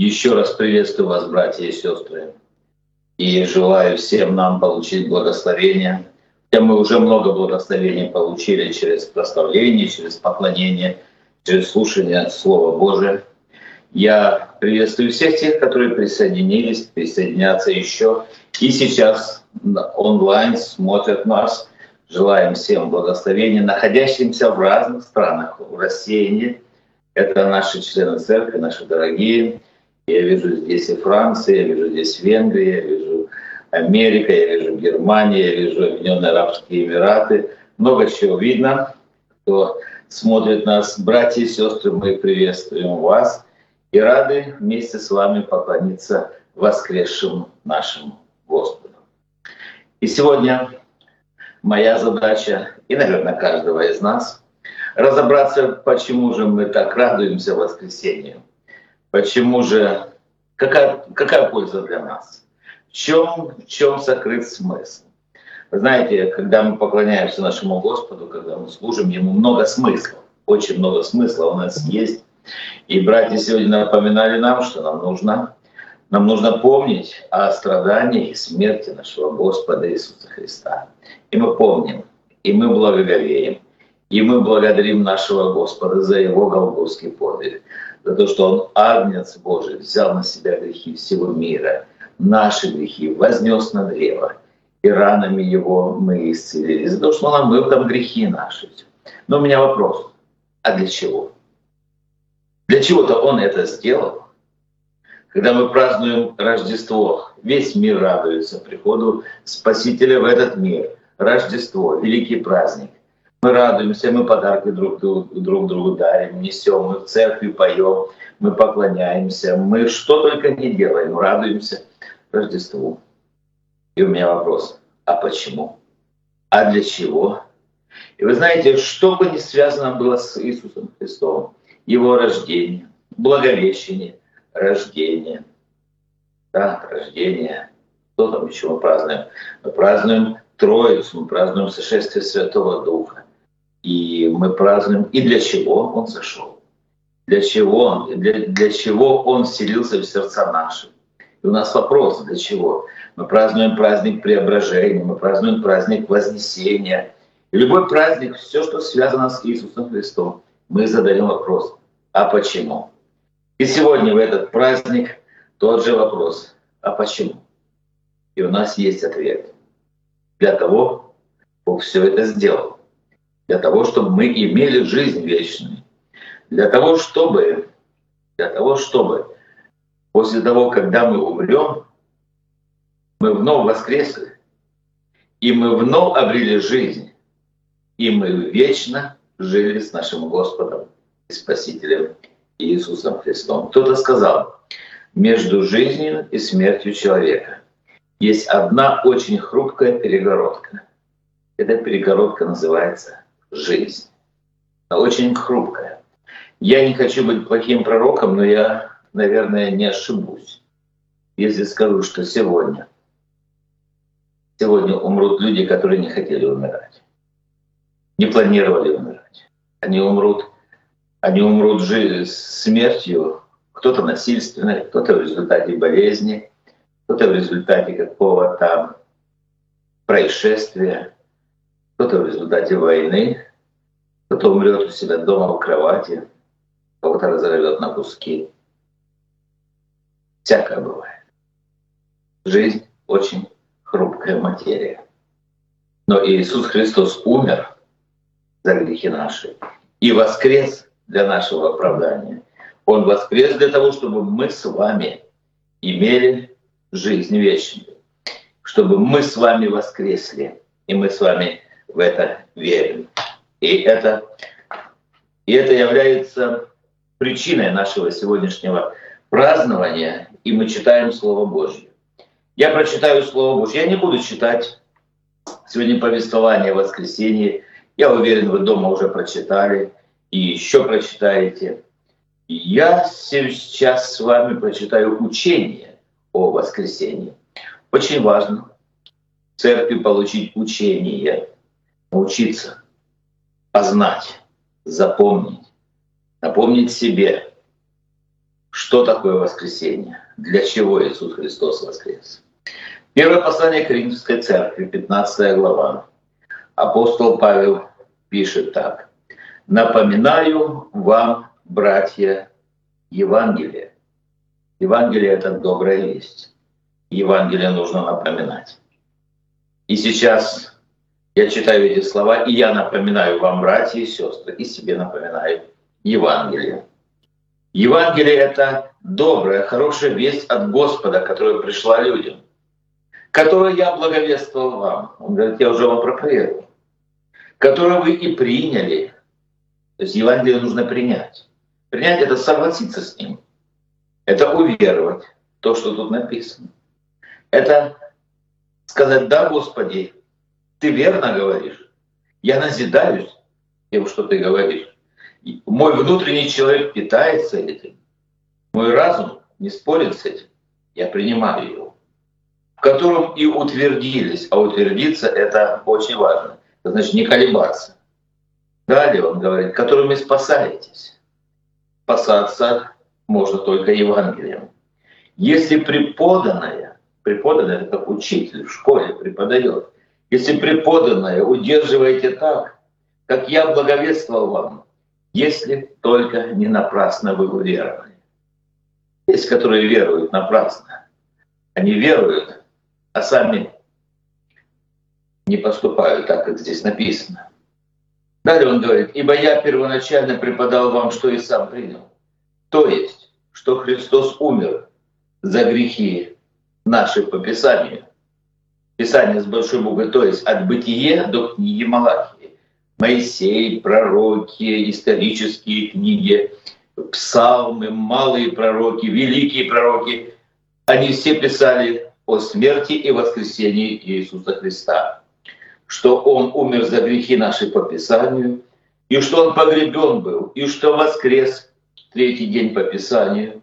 Еще раз приветствую вас, братья и сестры, и желаю всем нам получить благословение. Хотя мы уже много благословений получили через прославление, через поклонение, через слушание Слова Божия. Я приветствую всех тех, которые присоединились, присоединятся еще и сейчас онлайн смотрят нас. Желаем всем благословения, находящимся в разных странах, в России. Это наши члены церкви, наши дорогие. Я вижу здесь и Франция, я вижу здесь Венгрия, я вижу Америка, я вижу Германия, я вижу Объединенные Арабские Эмираты. Много чего видно. Кто смотрит нас, братья и сестры, мы приветствуем вас и рады вместе с вами поклониться воскресшим нашим Господу. И сегодня моя задача, и, наверное, каждого из нас, разобраться, почему же мы так радуемся воскресению, почему же, какая, какая польза для нас, в чем, в чем сокрыт смысл. Вы знаете, когда мы поклоняемся нашему Господу, когда мы служим Ему, много смыслов, очень много смысла у нас есть. И братья сегодня напоминали нам, что нам нужно, нам нужно помнить о страдании и смерти нашего Господа Иисуса Христа. И мы помним, и мы благоговеем, и мы благодарим нашего Господа за Его голгофский подвиг, за то, что Он, Агнец Божий, взял на себя грехи всего мира, наши грехи, вознес на древо, и ранами Его мы исцелились, за то, что Он омыл там грехи наши. Но у меня вопрос, а для чего? Для чего-то Он это сделал. Когда мы празднуем Рождество, весь мир радуется приходу Спасителя в этот мир. Рождество, великий праздник. Мы радуемся, мы подарки друг, друг другу дарим, несем, мы в церкви поем, мы поклоняемся, мы что только не делаем, радуемся Рождеству. И у меня вопрос, а почему? А для чего? И вы знаете, что бы ни связано было с Иисусом Христом, его рождение, благовещение, рождение. Да, рождение. Что там еще мы празднуем? Мы празднуем Троицу, мы празднуем сошествие Святого Духа. И мы празднуем, и для чего Он зашел. Для чего Он, для, для чего Он вселился в сердца наши. И у нас вопрос, для чего? Мы празднуем праздник преображения, мы празднуем праздник Вознесения. И любой праздник, все, что связано с Иисусом Христом, мы задаем вопрос, а почему? И сегодня в этот праздник тот же вопрос, а почему? И у нас есть ответ. Для того, Бог все это сделал. Для того, чтобы мы имели жизнь вечную. Для того, чтобы, для того, чтобы после того, когда мы умрем, мы вновь воскресли, и мы вновь обрели жизнь, и мы вечно жили с нашим Господом и Спасителем Иисусом Христом. Кто-то сказал, между жизнью и смертью человека есть одна очень хрупкая перегородка. Эта перегородка называется жизнь. Очень хрупкая. Я не хочу быть плохим пророком, но я, наверное, не ошибусь, если скажу, что сегодня, сегодня умрут люди, которые не хотели умирать, не планировали умирать они умрут, они умрут смертью, кто-то насильственно, кто-то в результате болезни, кто-то в результате какого-то происшествия, кто-то в результате войны, кто-то умрет у себя дома в кровати, кого-то разорвет на куски. Всякое бывает. Жизнь очень хрупкая материя. Но Иисус Христос умер за грехи наши и воскрес для нашего оправдания. Он воскрес для того, чтобы мы с вами имели жизнь вечную, чтобы мы с вами воскресли, и мы с вами в это верим. И это, и это является причиной нашего сегодняшнего празднования, и мы читаем Слово Божье. Я прочитаю Слово Божье. Я не буду читать сегодня повествование о воскресении, я уверен, вы дома уже прочитали и еще прочитаете. я сейчас с вами прочитаю учение о воскресении. Очень важно в церкви получить учение, научиться познать, запомнить, напомнить себе, что такое воскресение, для чего Иисус Христос воскрес. Первое послание к Римской церкви, 15 глава. Апостол Павел пишет так. «Напоминаю вам, братья, Евангелие». Евангелие — это добрая весть. Евангелие нужно напоминать. И сейчас я читаю эти слова, и я напоминаю вам, братья и сестры, и себе напоминаю Евангелие. Евангелие — это добрая, хорошая весть от Господа, которая пришла людям, которую я благовествовал вам. Он говорит, я уже вам проповедовал. Которую вы и приняли. То есть Евангелие нужно принять. Принять — это согласиться с ним. Это уверовать то, что тут написано. Это сказать, да, Господи, ты верно говоришь. Я назидаюсь тем, что ты говоришь. Мой внутренний человек питается этим. Мой разум не спорит с этим. Я принимаю его. В котором и утвердились. А утвердиться — это очень важно. Это значит не колебаться. Далее он говорит, которыми спасаетесь. Спасаться можно только Евангелием. Если преподанное, преподанное как учитель в школе преподает, если преподанное удерживаете так, как я благовествовал вам, если только не напрасно вы уверовали. Есть, которые веруют напрасно. Они веруют, а сами не поступают так, как здесь написано. Далее он говорит, «Ибо я первоначально преподал вам, что и сам принял. То есть, что Христос умер за грехи наши по Писанию. Писание с большой буквы, то есть от бытия до книги Малахии. Моисей, пророки, исторические книги, псалмы, малые пророки, великие пророки, они все писали о смерти и воскресении Иисуса Христа, что Он умер за грехи наши по Писанию, и что Он погребен был, и что воскрес третий день по Писанию.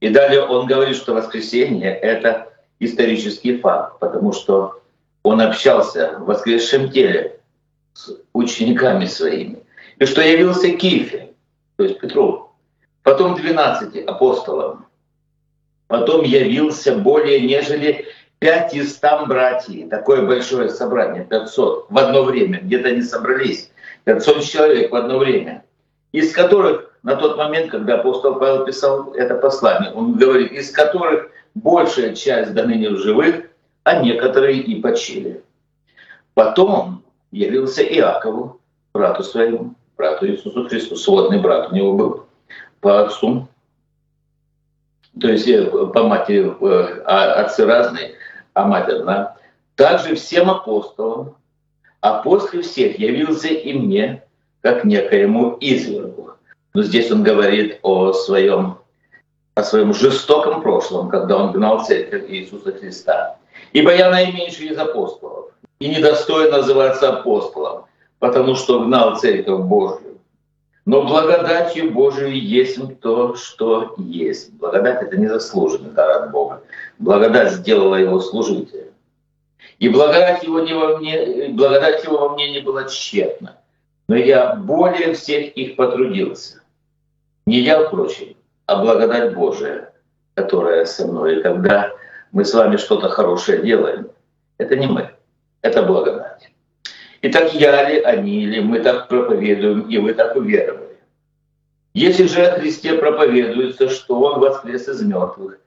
И далее Он говорит, что воскресение — это исторический факт, потому что Он общался в воскресшем теле — с учениками своими, и что явился Кифе, то есть Петру, потом 12 апостолам, потом явился более нежели 500 братьев, такое большое собрание, 500 в одно время, где-то они собрались, 500 человек в одно время, из которых на тот момент, когда апостол Павел писал это послание, он говорит, из которых большая часть до ныне в живых, а некоторые и почили. Потом явился Иакову, брату своему, брату Иисусу Христу, сводный брат у него был по отцу, то есть э, по матери, э, а отцы разные, а мать одна. Также всем апостолам, а после всех явился и мне, как некоему извергу. Но здесь он говорит о своем, о своем жестоком прошлом, когда он гнал церковь Иисуса Христа. «Ибо я наименьший из апостолов, и недостоин называться апостолом, потому что гнал Церковь Божию. Но благодатью Божией есть то, что есть. Благодать — это незаслуженный дар от Бога. Благодать сделала его служителем. И благодать его, не во мне, благодать его во мне не была тщетна. Но я более всех их потрудился. Не я, впрочем, а благодать Божия, которая со мной. И когда мы с вами что-то хорошее делаем, это не мы, это благодать. И так я ли, они ли, мы так проповедуем, и вы так уверовали. Если же о Христе проповедуется, что Он воскрес из мертвых,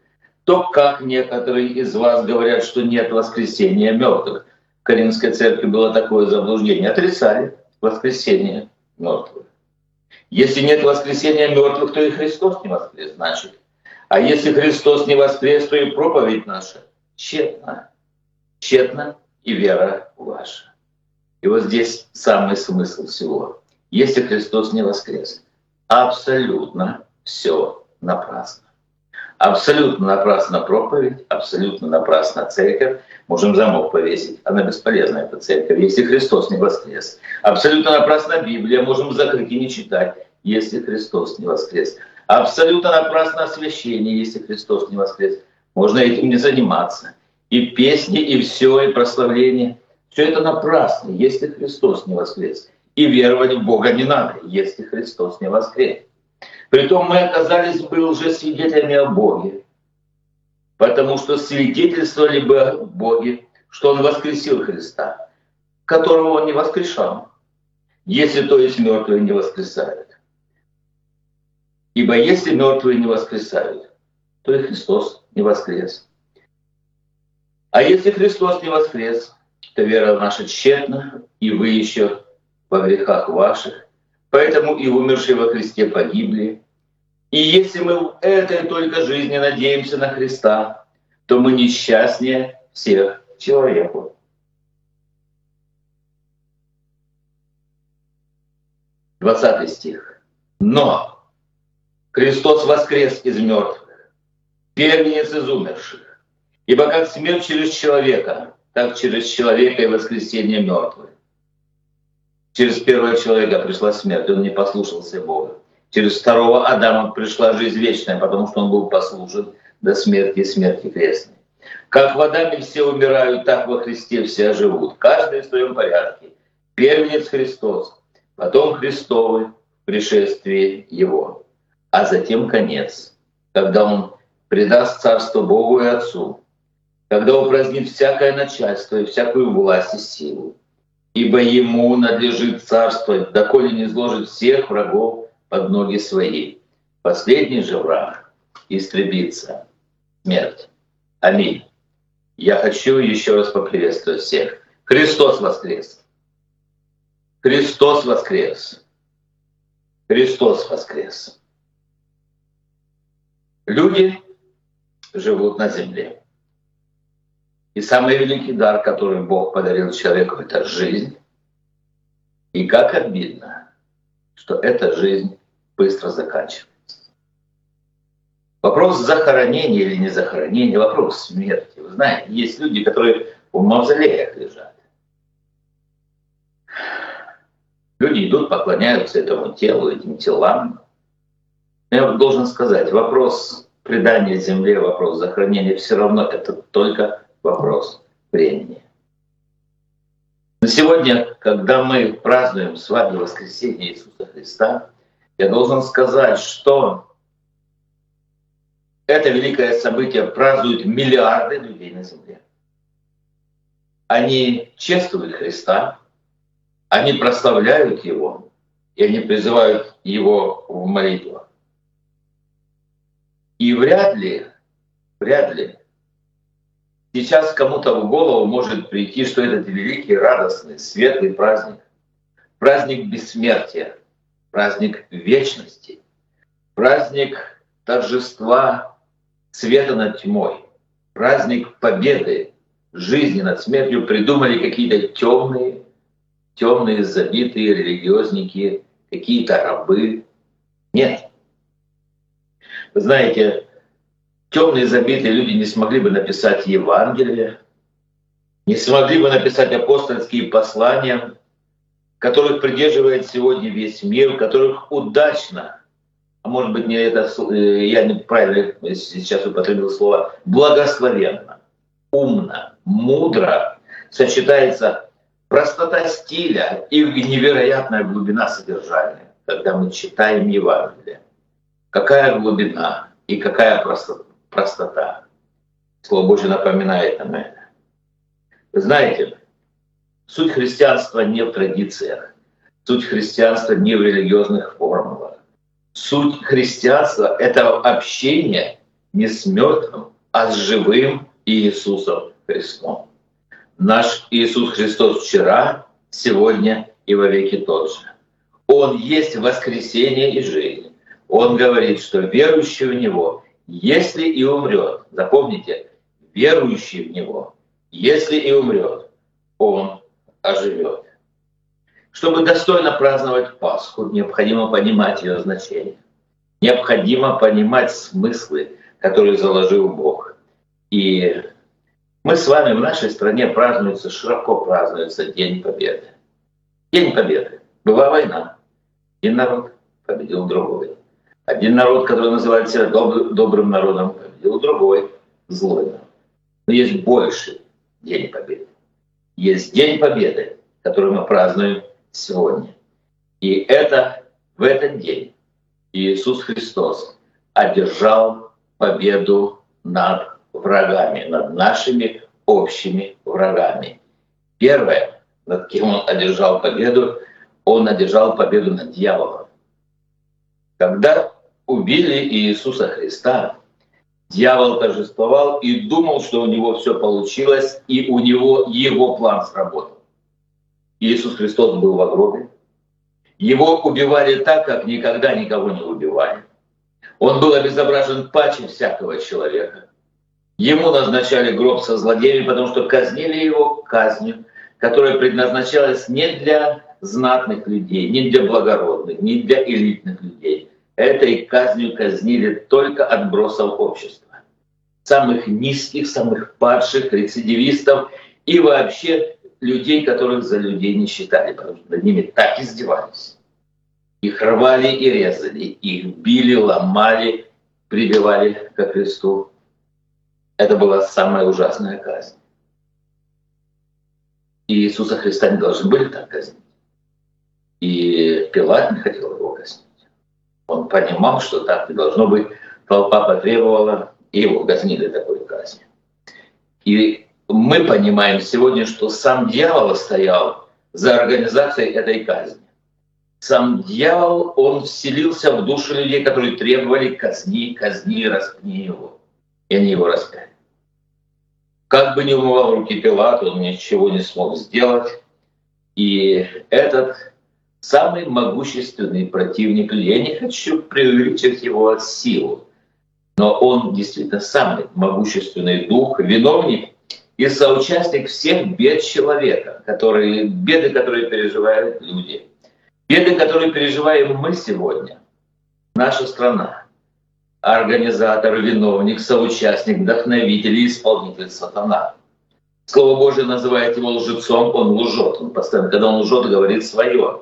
то как некоторые из вас говорят, что нет воскресения мертвых? В Каринской церкви было такое заблуждение. Отрицали воскресение мертвых. Если нет воскресения мертвых, то и Христос не воскрес, значит. А если Христос не воскрес, то и проповедь наша тщетна. Тщетна и вера ваша. И вот здесь самый смысл всего. Если Христос не воскрес, абсолютно все напрасно. Абсолютно напрасно проповедь, абсолютно напрасно церковь. Можем замок повесить, она бесполезна, эта церковь, если Христос не воскрес. Абсолютно напрасно Библия, можем закрыть и не читать, если Христос не воскрес. Абсолютно напрасно освящение, если Христос не воскрес. Можно этим не заниматься и песни, и все, и прославление. Все это напрасно, если Христос не воскрес. И веровать в Бога не надо, если Христос не воскрес. Притом мы оказались бы уже свидетелями о Боге, потому что свидетельствовали бы о Боге, что Он воскресил Христа, которого Он не воскрешал, если то есть мертвые не воскресают. Ибо если мертвые не воскресают, то и Христос не воскрес. А если Христос не воскрес, то вера наша тщетна, и вы еще во грехах ваших, поэтому и умершие во Христе погибли. И если мы в этой только жизни надеемся на Христа, то мы несчастнее всех человеку. Двадцатый стих. Но Христос воскрес из мертвых, первенец из умерших. Ибо как смерть через человека, так через человека и воскресение мертвых. Через первого человека пришла смерть, он не послушался Бога. Через второго Адама пришла жизнь вечная, потому что он был послушен до смерти и смерти крестной. Как водами все умирают, так во Христе все живут. Каждый в своем порядке. Первенец Христос, потом Христовы пришествие Его. А затем конец, когда Он предаст царство Богу и Отцу, когда упразднит всякое начальство и всякую власть и силу. Ибо Ему надлежит царствовать, доколе не изложит всех врагов под ноги свои. Последний же враг истребится. Смерть. Аминь. Я хочу еще раз поприветствовать всех. Христос воскрес! Христос воскрес! Христос воскрес! Люди живут на земле. И самый великий дар, который Бог подарил человеку, это жизнь. И как обидно, что эта жизнь быстро заканчивается. Вопрос захоронения или не захоронения, вопрос смерти. Вы знаете, есть люди, которые в мавзолеях лежат. Люди идут, поклоняются этому телу, этим телам. Я должен сказать, вопрос предания земле, вопрос захоронения, все равно это только вопрос времени. Но сегодня, когда мы празднуем свадьбу воскресения Иисуса Христа, я должен сказать, что это великое событие празднуют миллиарды людей на земле. Они чествуют Христа, они прославляют Его, и они призывают Его в молитву. И вряд ли, вряд ли сейчас кому-то в голову может прийти, что этот великий, радостный, светлый праздник, праздник бессмертия, праздник вечности, праздник торжества света над тьмой, праздник победы жизни над смертью придумали какие-то темные, темные, забитые религиозники, какие-то рабы. Нет. Вы знаете, темные, забитые люди не смогли бы написать Евангелие, не смогли бы написать апостольские послания, которых придерживает сегодня весь мир, которых удачно а может быть, не это, э, я неправильно сейчас употребил слово, благословенно, умно, мудро сочетается простота стиля и невероятная глубина содержания, когда мы читаем Евангелие. Какая глубина и какая простота. Слово Божье напоминает нам это. Вы знаете, суть христианства не в традициях, суть христианства не в религиозных формулах Суть христианства — это общение не с мертвым, а с живым Иисусом Христом. Наш Иисус Христос вчера, сегодня и во веки тот же. Он есть воскресение и жизнь. Он говорит, что верующий в Него, если и умрет, запомните, верующий в Него, если и умрет, он оживет. Чтобы достойно праздновать Пасху, необходимо понимать ее значение. Необходимо понимать смыслы, которые заложил Бог. И мы с вами в нашей стране празднуется, широко празднуется День Победы. День Победы. Была война. Один народ победил другой. Один народ, который называет себя доб- добрым народом, победил другой, злой народ. Но есть больше День Победы. Есть День Победы, который мы празднуем сегодня. И это в этот день Иисус Христос одержал победу над врагами, над нашими общими врагами. Первое, над кем он одержал победу, он одержал победу над дьяволом. Когда убили Иисуса Христа, дьявол торжествовал и думал, что у него все получилось, и у него его план сработал. Иисус Христос был в гробе. Его убивали так, как никогда никого не убивали. Он был обезображен паче всякого человека. Ему назначали гроб со злодеями, потому что казнили его казнью, которая предназначалась не для знатных людей, не для благородных, не для элитных людей. Этой казнью казнили только отбросов общества. Самых низких, самых падших, рецидивистов и вообще людей, которых за людей не считали, потому что над ними так издевались. Их рвали и резали, их били, ломали, прибивали к кресту. Это была самая ужасная казнь. И Иисуса Христа не должны были так казнить. И Пилат не хотел его казнить. Он понимал, что так не должно быть. Толпа потребовала, и его казнили такой казни. И мы понимаем сегодня, что сам дьявол стоял за организацией этой казни. Сам дьявол, он вселился в души людей, которые требовали казни, казни, распни его. И они его распяли. Как бы ни умывал руки Пилат, он ничего не смог сделать. И этот самый могущественный противник я не хочу преувеличивать его силу, но он действительно самый могущественный дух, виновник и соучастник всех бед человека, которые, беды, которые переживают люди, беды, которые переживаем мы сегодня, наша страна, организатор, виновник, соучастник, вдохновитель и исполнитель сатана. Слово Божье называет его лжецом, он лжет. Он постоянно, когда он лжет, говорит свое.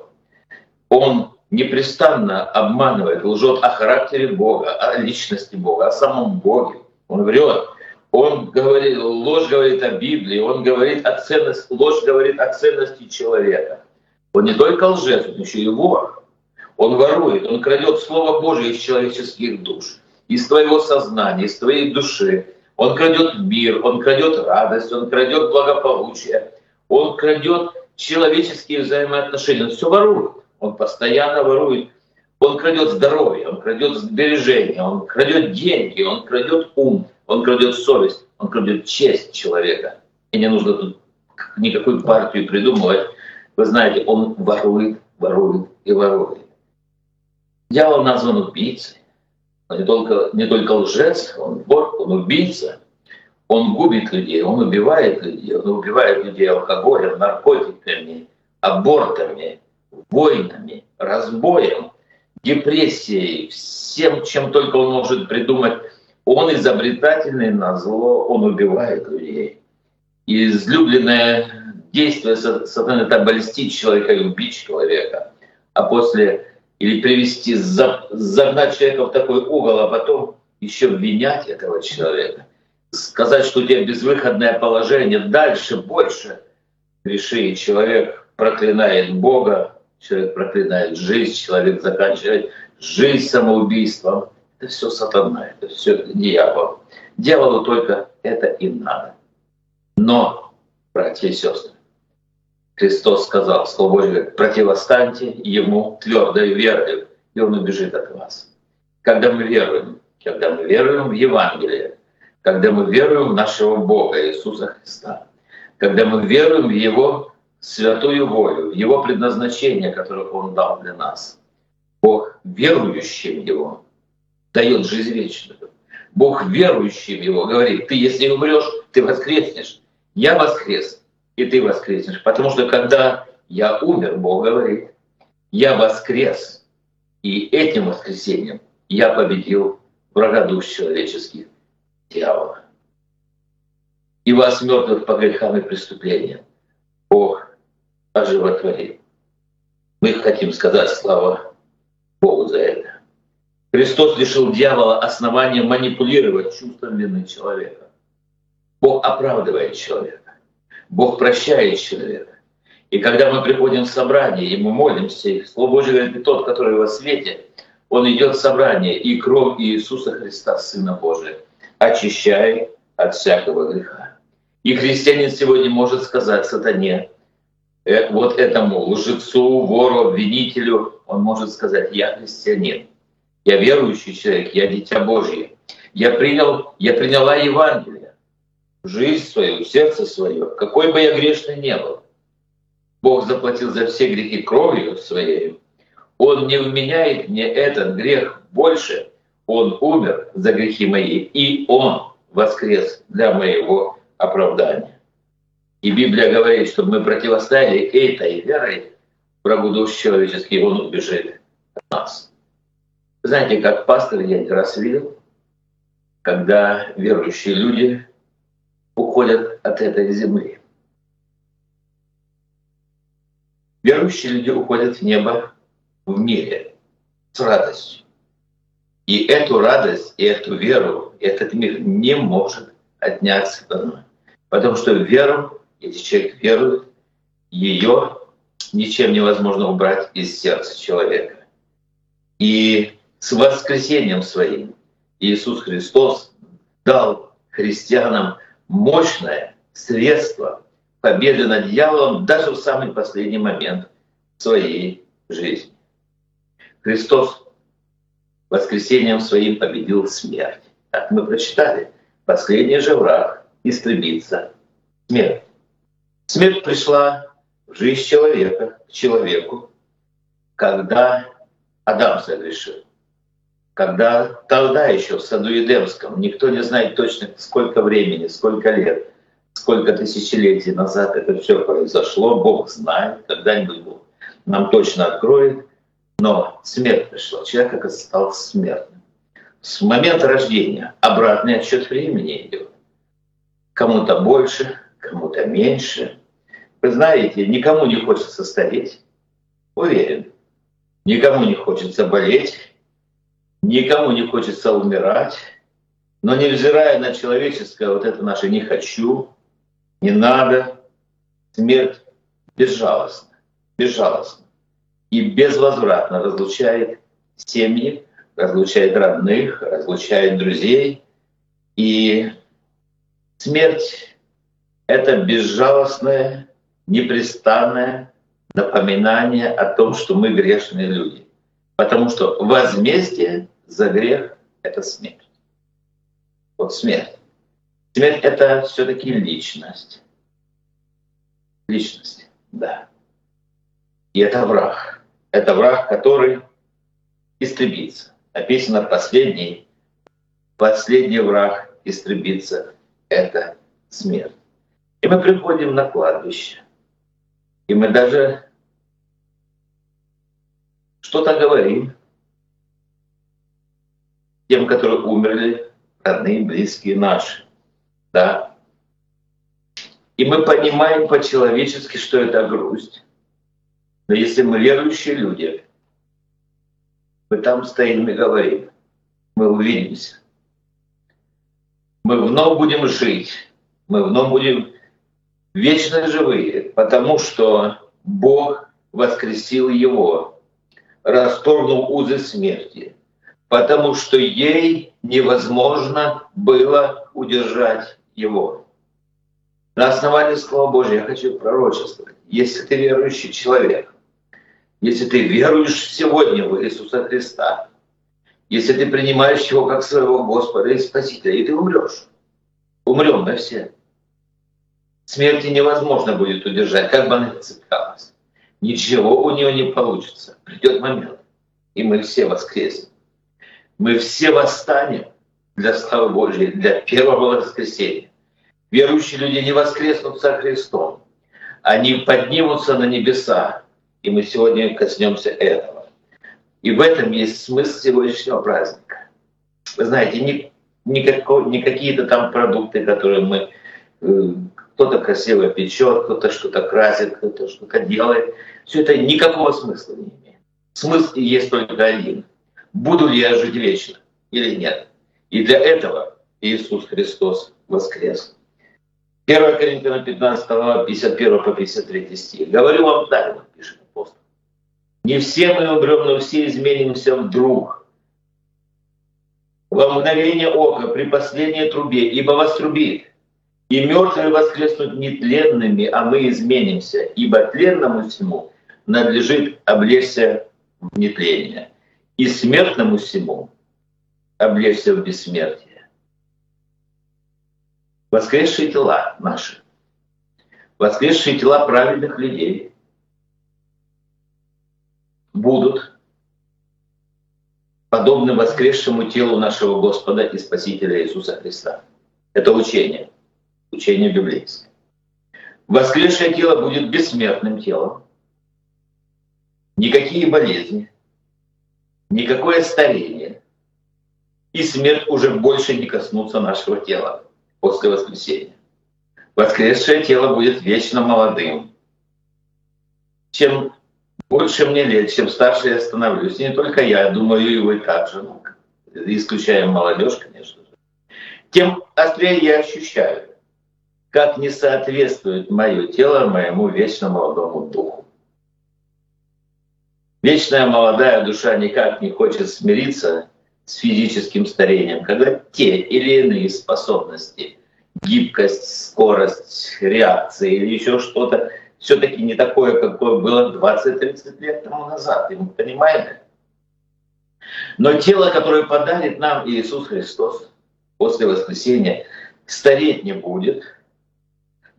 Он непрестанно обманывает, лжет о характере Бога, о личности Бога, о самом Боге. Он врет. Он говорит, ложь говорит о Библии, он говорит о ценности, ложь говорит о ценности человека. Он не только лжец, он еще и вор. Он ворует, он крадет Слово Божие из человеческих душ, из твоего сознания, из твоей души. Он крадет мир, он крадет радость, он крадет благополучие, он крадет человеческие взаимоотношения. Он все ворует, он постоянно ворует. Он крадет здоровье, он крадет сбережения, он крадет деньги, он крадет ум, он крадет совесть, он крадет честь человека. И не нужно тут никакую партию придумывать. Вы знаете, он ворует, ворует и ворует. Дьявол назван убийцей. Он не только, не только лжец, он вор, он убийца. Он губит людей, он убивает людей, он убивает людей алкоголем, наркотиками, абортами, войнами, разбоем, депрессией, всем, чем только он может придумать он изобретательный на зло, он убивает людей. И излюбленное действие сатаны — это обольстить человека и убить человека. А после или привести, загнать человека в такой угол, а потом еще обвинять этого человека. Сказать, что у тебя безвыходное положение, дальше, больше греши. Человек проклинает Бога, человек проклинает жизнь, человек заканчивает жизнь самоубийством. Это все сатана, это все дьявол. Дьяволу только это и надо. Но, братья и сестры, Христос сказал, Слово Божье, противостаньте Ему твердой верой, и Он убежит от вас. Когда мы веруем, когда мы веруем в Евангелие, когда мы веруем в нашего Бога Иисуса Христа, когда мы веруем в Его святую волю, Его предназначение, которое Он дал для нас, Бог верующим Его дает жизнь вечную. Бог верующим его говорит, ты если умрешь, ты воскреснешь. Я воскрес, и ты воскреснешь. Потому что когда я умер, Бог говорит, я воскрес, и этим воскресением я победил врага душ человеческих, дьявола. И вас, мертвых по грехам и преступлениям, Бог оживотворил. Мы хотим сказать слава Богу за это. Христос лишил дьявола основания манипулировать чувством вины человека. Бог оправдывает человека. Бог прощает человека. И когда мы приходим в собрание, и мы молимся, и Слово Божье говорит, тот, который во свете, Он идет в собрание, и кровь Иисуса Христа, Сына Божия, очищает от всякого греха. И христианин сегодня может сказать сатане, вот этому лжецу, вору, обвинителю, он может сказать, я христианин, я верующий человек, я дитя Божье. Я, принял, я приняла Евангелие, жизнь свою, сердце свое, какой бы я грешный не был. Бог заплатил за все грехи кровью своей. Он не вменяет мне этот грех больше. Он умер за грехи мои, и Он воскрес для моего оправдания. И Библия говорит, чтобы мы противостояли этой верой, врагу душ человеческий, он убежит от нас. Знаете, как пастор я один раз видел, когда верующие люди уходят от этой земли. Верующие люди уходят в небо в мире с радостью. И эту радость, и эту веру, этот мир не может отнять сатана. Потому что веру, если человек верует, ее ничем невозможно убрать из сердца человека. И с воскресением своим Иисус Христос дал христианам мощное средство победы над дьяволом даже в самый последний момент своей жизни. Христос воскресением своим победил смерть. Так мы прочитали. Последний же враг истребится смерть. Смерть пришла в жизнь человека, к человеку, когда Адам согрешил. Когда тогда еще в саду Едемском, никто не знает точно, сколько времени, сколько лет, сколько тысячелетий назад это все произошло, Бог знает, когда-нибудь Бог нам точно откроет, но смерть пришла, человек стал смертным. С момента рождения обратный отсчет времени идет. Кому-то больше, кому-то меньше. Вы знаете, никому не хочется стареть, уверен. Никому не хочется болеть, никому не хочется умирать. Но невзирая на человеческое вот это наше «не хочу», «не надо», смерть безжалостна, безжалостна и безвозвратно разлучает семьи, разлучает родных, разлучает друзей. И смерть — это безжалостное, непрестанное напоминание о том, что мы грешные люди. Потому что возмездие за грех — это смерть. Вот смерть. Смерть — это все таки личность. Личность, да. И это враг. Это враг, который истребится. Написано последний, последний враг истребится — это смерть. И мы приходим на кладбище. И мы даже что-то говорим тем, которые умерли, родные, близкие наши. Да? И мы понимаем по-человечески, что это грусть. Но если мы верующие люди, мы там стоим и говорим, мы увидимся. Мы вновь будем жить, мы вновь будем вечно живые, потому что Бог воскресил его, расторгнул узы смерти, потому что ей невозможно было удержать его. На основании Слова Божьего я хочу пророчествовать. Если ты верующий человек, если ты веруешь сегодня в Иисуса Христа, если ты принимаешь его как своего Господа и Спасителя, и ты умрешь, умрем мы все. Смерти невозможно будет удержать, как бы она ни цеплялась. Ничего у нее не получится. Придет момент, и мы все воскреснем. Мы все восстанем для славы Божьей, для первого воскресения. Верующие люди не воскреснут со Христом. Они поднимутся на небеса, и мы сегодня коснемся этого. И в этом есть смысл сегодняшнего праздника. Вы знаете, не, не, не какие-то там продукты, которые мы э, кто-то красиво печет, кто-то что-то красит, кто-то что-то делает. Все это никакого смысла не имеет. Смысл есть только один. Буду ли я жить вечно или нет? И для этого Иисус Христос воскрес. 1 Коринфянам 15, 51 по 53 стих. «Говорю вам тайну, — пишет апостол, — не все мы умрем, но все изменимся вдруг, во мгновение ока при последней трубе, ибо вострубит, и мертвые воскреснут нетленными, а мы изменимся, ибо тленному всему надлежит облечься в нетление, и смертному всему облечься в бессмертие. Воскресшие тела наши, воскресшие тела праведных людей будут подобны воскресшему телу нашего Господа и Спасителя Иисуса Христа. Это учение, учение библейское. Воскресшее тело будет бессмертным телом. Никакие болезни, никакое старение и смерть уже больше не коснутся нашего тела после воскресения. Воскресшее тело будет вечно молодым. Чем больше мне лет, чем старше я становлюсь. Не только я, думаю, и вы также, ну, исключаем молодежь, конечно же. Тем острее я ощущаю, как не соответствует мое тело моему вечно молодому духу. Вечная молодая душа никак не хочет смириться с физическим старением, когда те или иные способности, гибкость, скорость реакции или еще что-то все-таки не такое, какое было 20-30 лет тому назад. И мы понимаем это. Но тело, которое подарит нам Иисус Христос после воскресения, стареть не будет,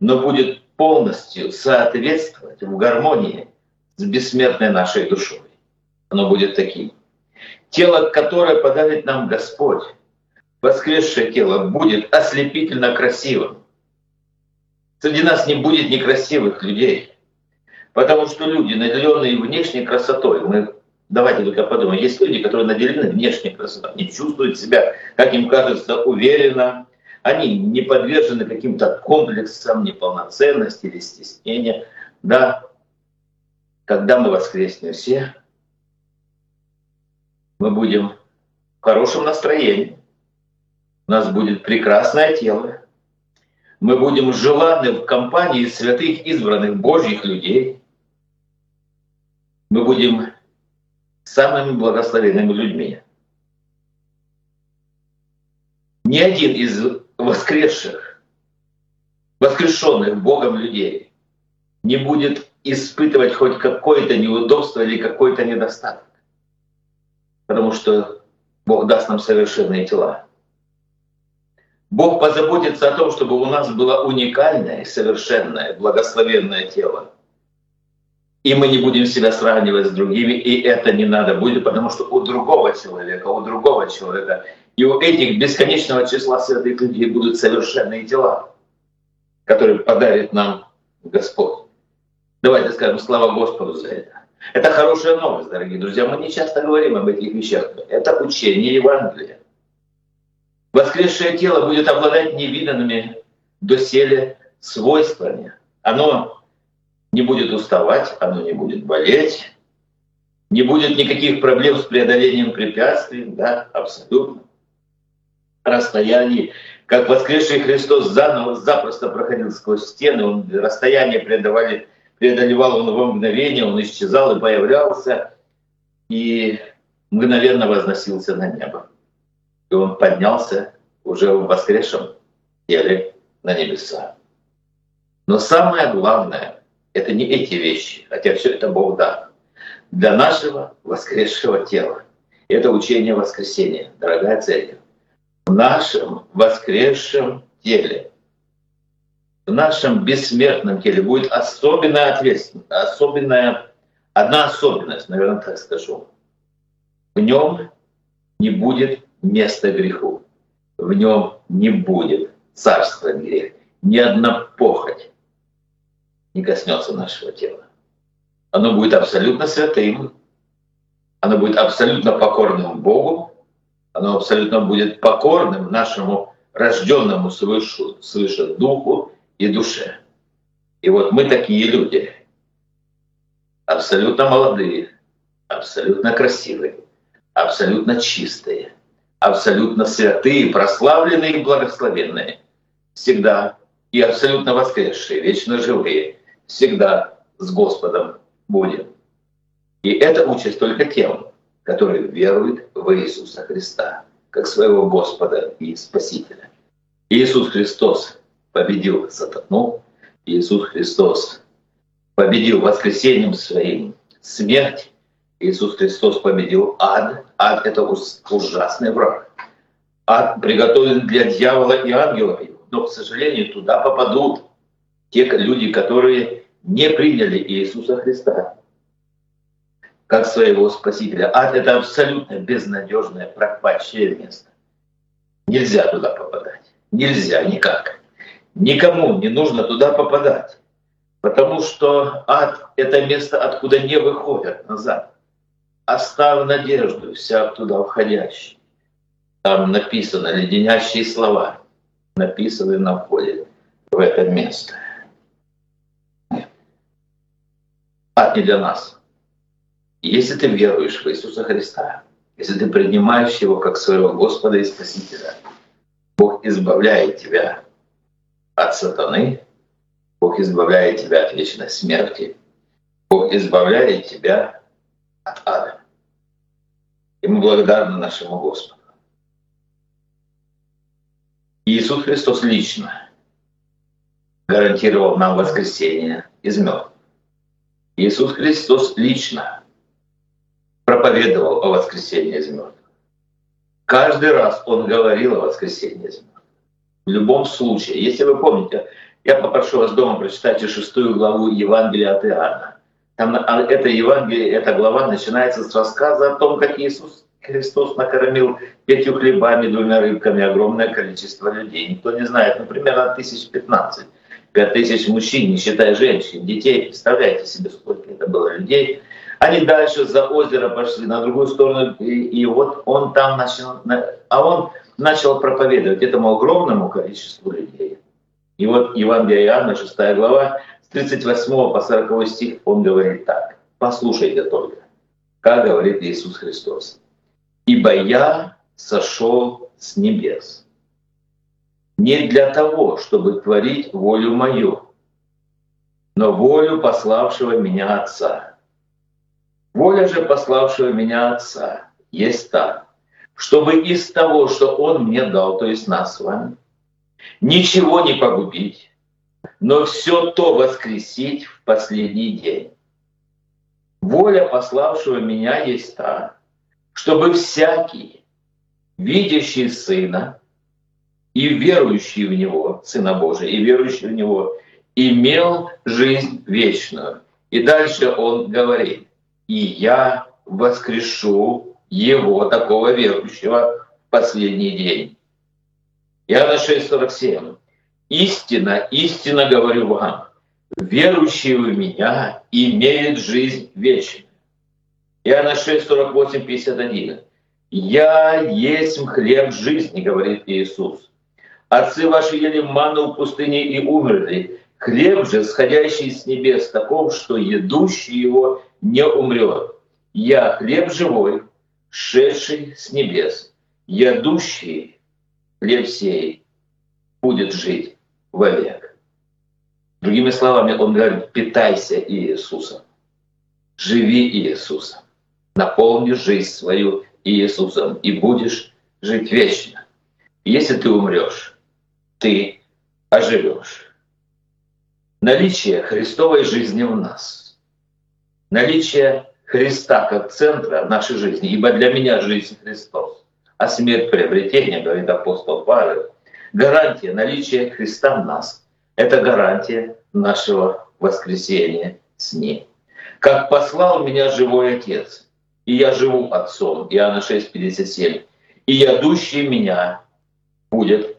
но будет полностью соответствовать в гармонии с бессмертной нашей душой. Оно будет таким. Тело, которое подарит нам Господь, воскресшее тело, будет ослепительно красивым, Среди нас не будет некрасивых людей. Потому что люди, наделенные внешней красотой, мы давайте только подумаем, есть люди, которые наделены внешней красотой, они чувствуют себя, как им кажется, уверенно, они не подвержены каким-то комплексам неполноценности или стеснения. Да, когда мы воскреснем все, мы будем в хорошем настроении, у нас будет прекрасное тело, мы будем желаны в компании святых избранных Божьих людей. Мы будем самыми благословенными людьми. Ни один из воскресших, воскрешенных Богом людей не будет испытывать хоть какое-то неудобство или какой-то недостаток. Потому что Бог даст нам совершенные тела. Бог позаботится о том, чтобы у нас было уникальное, совершенное, благословенное тело. И мы не будем себя сравнивать с другими, и это не надо будет, потому что у другого человека, у другого человека и у этих бесконечного числа святых людей будут совершенные тела, которые подарит нам Господь. Давайте скажем слава Господу за это. Это хорошая новость, дорогие друзья. Мы не часто говорим об этих вещах. Это учение Евангелия. Воскресшее тело будет обладать невиданными доселе свойствами. Оно не будет уставать, оно не будет болеть, не будет никаких проблем с преодолением препятствий, да, абсолютно. Расстояние, как воскресший Христос заново, запросто проходил сквозь стены, он расстояние преодолевали, преодолевал он в мгновение, он исчезал и появлялся, и мгновенно возносился на небо и он поднялся уже в воскресшем теле на небеса. Но самое главное — это не эти вещи, хотя все это Бог дал. Для нашего воскресшего тела. Это учение воскресения, дорогая церковь. В нашем воскресшем теле, в нашем бессмертном теле будет особенная ответственность, особенная, одна особенность, наверное, так скажу. В нем не будет место греху. В нем не будет царства грех. Ни одна похоть не коснется нашего тела. Оно будет абсолютно святым, оно будет абсолютно покорным Богу, оно абсолютно будет покорным нашему рожденному свыше, свыше духу и душе. И вот мы такие люди, абсолютно молодые, абсолютно красивые, абсолютно чистые – абсолютно святые, прославленные и благословенные, всегда и абсолютно воскресшие, вечно живые, всегда с Господом будем. И это участь только тем, которые веруют в Иисуса Христа, как своего Господа и Спасителя. Иисус Христос победил сатану, Иисус Христос победил воскресением своим смерть, Иисус Христос победил ад. Ад — это ужасный враг. Ад приготовлен для дьявола и ангелов, но, к сожалению, туда попадут те люди, которые не приняли Иисуса Христа как своего Спасителя. Ад — это абсолютно безнадежное, пропащее место. Нельзя туда попадать. Нельзя никак. Никому не нужно туда попадать. Потому что ад — это место, откуда не выходят назад. Оставь надежду всяк туда входящий. Там написано леденящие слова, написаны на поле в это место. Не для нас. Если ты веруешь в Иисуса Христа, если ты принимаешь Его как своего Господа и Спасителя, Бог избавляет тебя от сатаны, Бог избавляет тебя от вечной смерти, Бог избавляет тебя от ада. И мы благодарны нашему Господу. Иисус Христос лично гарантировал нам воскресение из мертвых. Иисус Христос лично проповедовал о воскресении из мертвых. Каждый раз Он говорил о воскресении из мертвых. В любом случае, если вы помните, я попрошу вас дома прочитать шестую главу Евангелия от Иоанна. Там а, это Евангелие, эта глава начинается с рассказа о том, как Иисус Христос накормил пятью хлебами, двумя рыбками огромное количество людей. Никто не знает, ну, примерно тысяч пятнадцать. Пять тысяч мужчин, не считая женщин, детей. Представляете себе, сколько это было людей. Они дальше за озеро пошли, на другую сторону, и, и вот он там начал, а он начал проповедовать этому огромному количеству людей. И вот Евангелие Иоанна, 6 глава, с 38 по 40 стих, он говорит так. Послушайте только, как говорит Иисус Христос. «Ибо я сошел с небес, не для того, чтобы творить волю мою, но волю пославшего меня Отца. Воля же пославшего меня Отца есть та, чтобы из того, что Он мне дал, то есть нас с вами, ничего не погубить, но все то воскресить в последний день. Воля пославшего меня есть та, чтобы всякий, видящий Сына и верующий в Него, Сына Божия, и верующий в Него, имел жизнь вечную. И дальше он говорит, и я воскрешу его, такого верующего, в последний день. Иоанна 6,47. Истина, истинно говорю вам, верующий в меня имеет жизнь вечную. Иоанна 6, 48, 51. «Я есть хлеб жизни», говорит Иисус. «Отцы ваши ели ману в пустыне и умерли. Хлеб же, сходящий с небес, таков, что едущий его не умрет. Я хлеб живой, шедший с небес. Ядущий хлеб сей будет жить вовек. Другими словами, он говорит, питайся Иисусом. Живи Иисусом. Наполни жизнь свою Иисусом и будешь жить вечно. Если ты умрешь, ты оживешь. Наличие Христовой жизни в нас, наличие Христа как центра нашей жизни, ибо для меня жизнь Христос, а смерть приобретение, говорит апостол Павел, гарантия наличия Христа в нас — это гарантия нашего воскресения с Ним. Как послал меня живой Отец, и я живу Отцом, Иоанна 6,57, и ядущий меня будет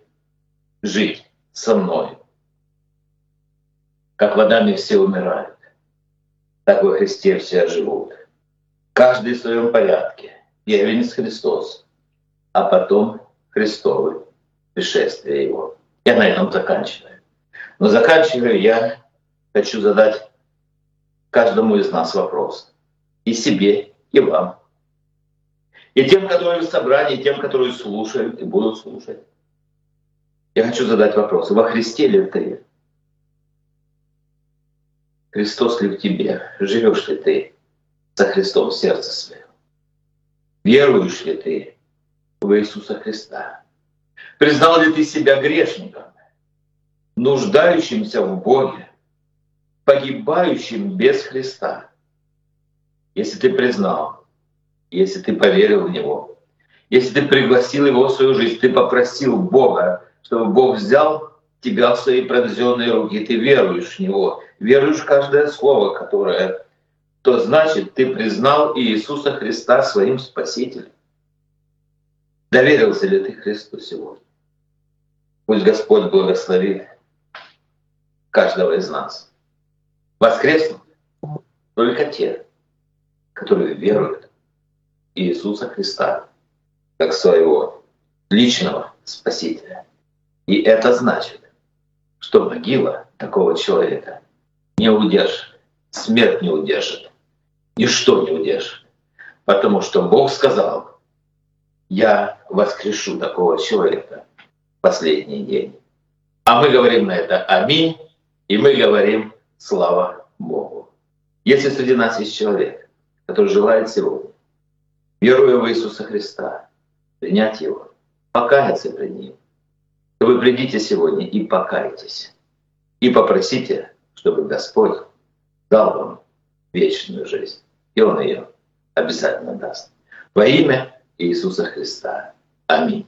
жить со мной как водами все умирают, так во Христе все живут. Каждый в своем порядке. Первенец Христос, а потом Христовый пришествие Его. Я на этом заканчиваю. Но заканчиваю я хочу задать каждому из нас вопрос. И себе, и вам. И тем, которые в собрании, и тем, которые слушают и будут слушать. Я хочу задать вопрос. Во Христе ли ты? Христос ли в тебе? Живешь ли ты за Христом в сердце своем? Веруешь ли ты в Иисуса Христа? Признал ли ты себя грешником, нуждающимся в Боге, погибающим без Христа? Если ты признал, если ты поверил в Него, если ты пригласил Его в свою жизнь, ты попросил Бога, чтобы Бог взял тебя в свои пронзенные руки, ты веруешь в Него, веруешь в каждое слово, которое, то значит, ты признал Иисуса Христа своим Спасителем. Доверился ли ты Христу сегодня? Пусть Господь благословит каждого из нас. Воскреснут только те, которые веруют в Иисуса Христа как своего личного Спасителя. И это значит, что могила такого человека не удержит, смерть не удержит, ничто не удержит. Потому что Бог сказал, я воскрешу такого человека в последний день. А мы говорим на это «Аминь», и мы говорим «Слава Богу». Если среди нас есть человек, который желает сегодня, веруя в Иисуса Христа, принять Его, покаяться пред Ним, вы придите сегодня и покайтесь, и попросите, чтобы Господь дал вам вечную жизнь, и Он ее обязательно даст. Во имя Иисуса Христа. Аминь.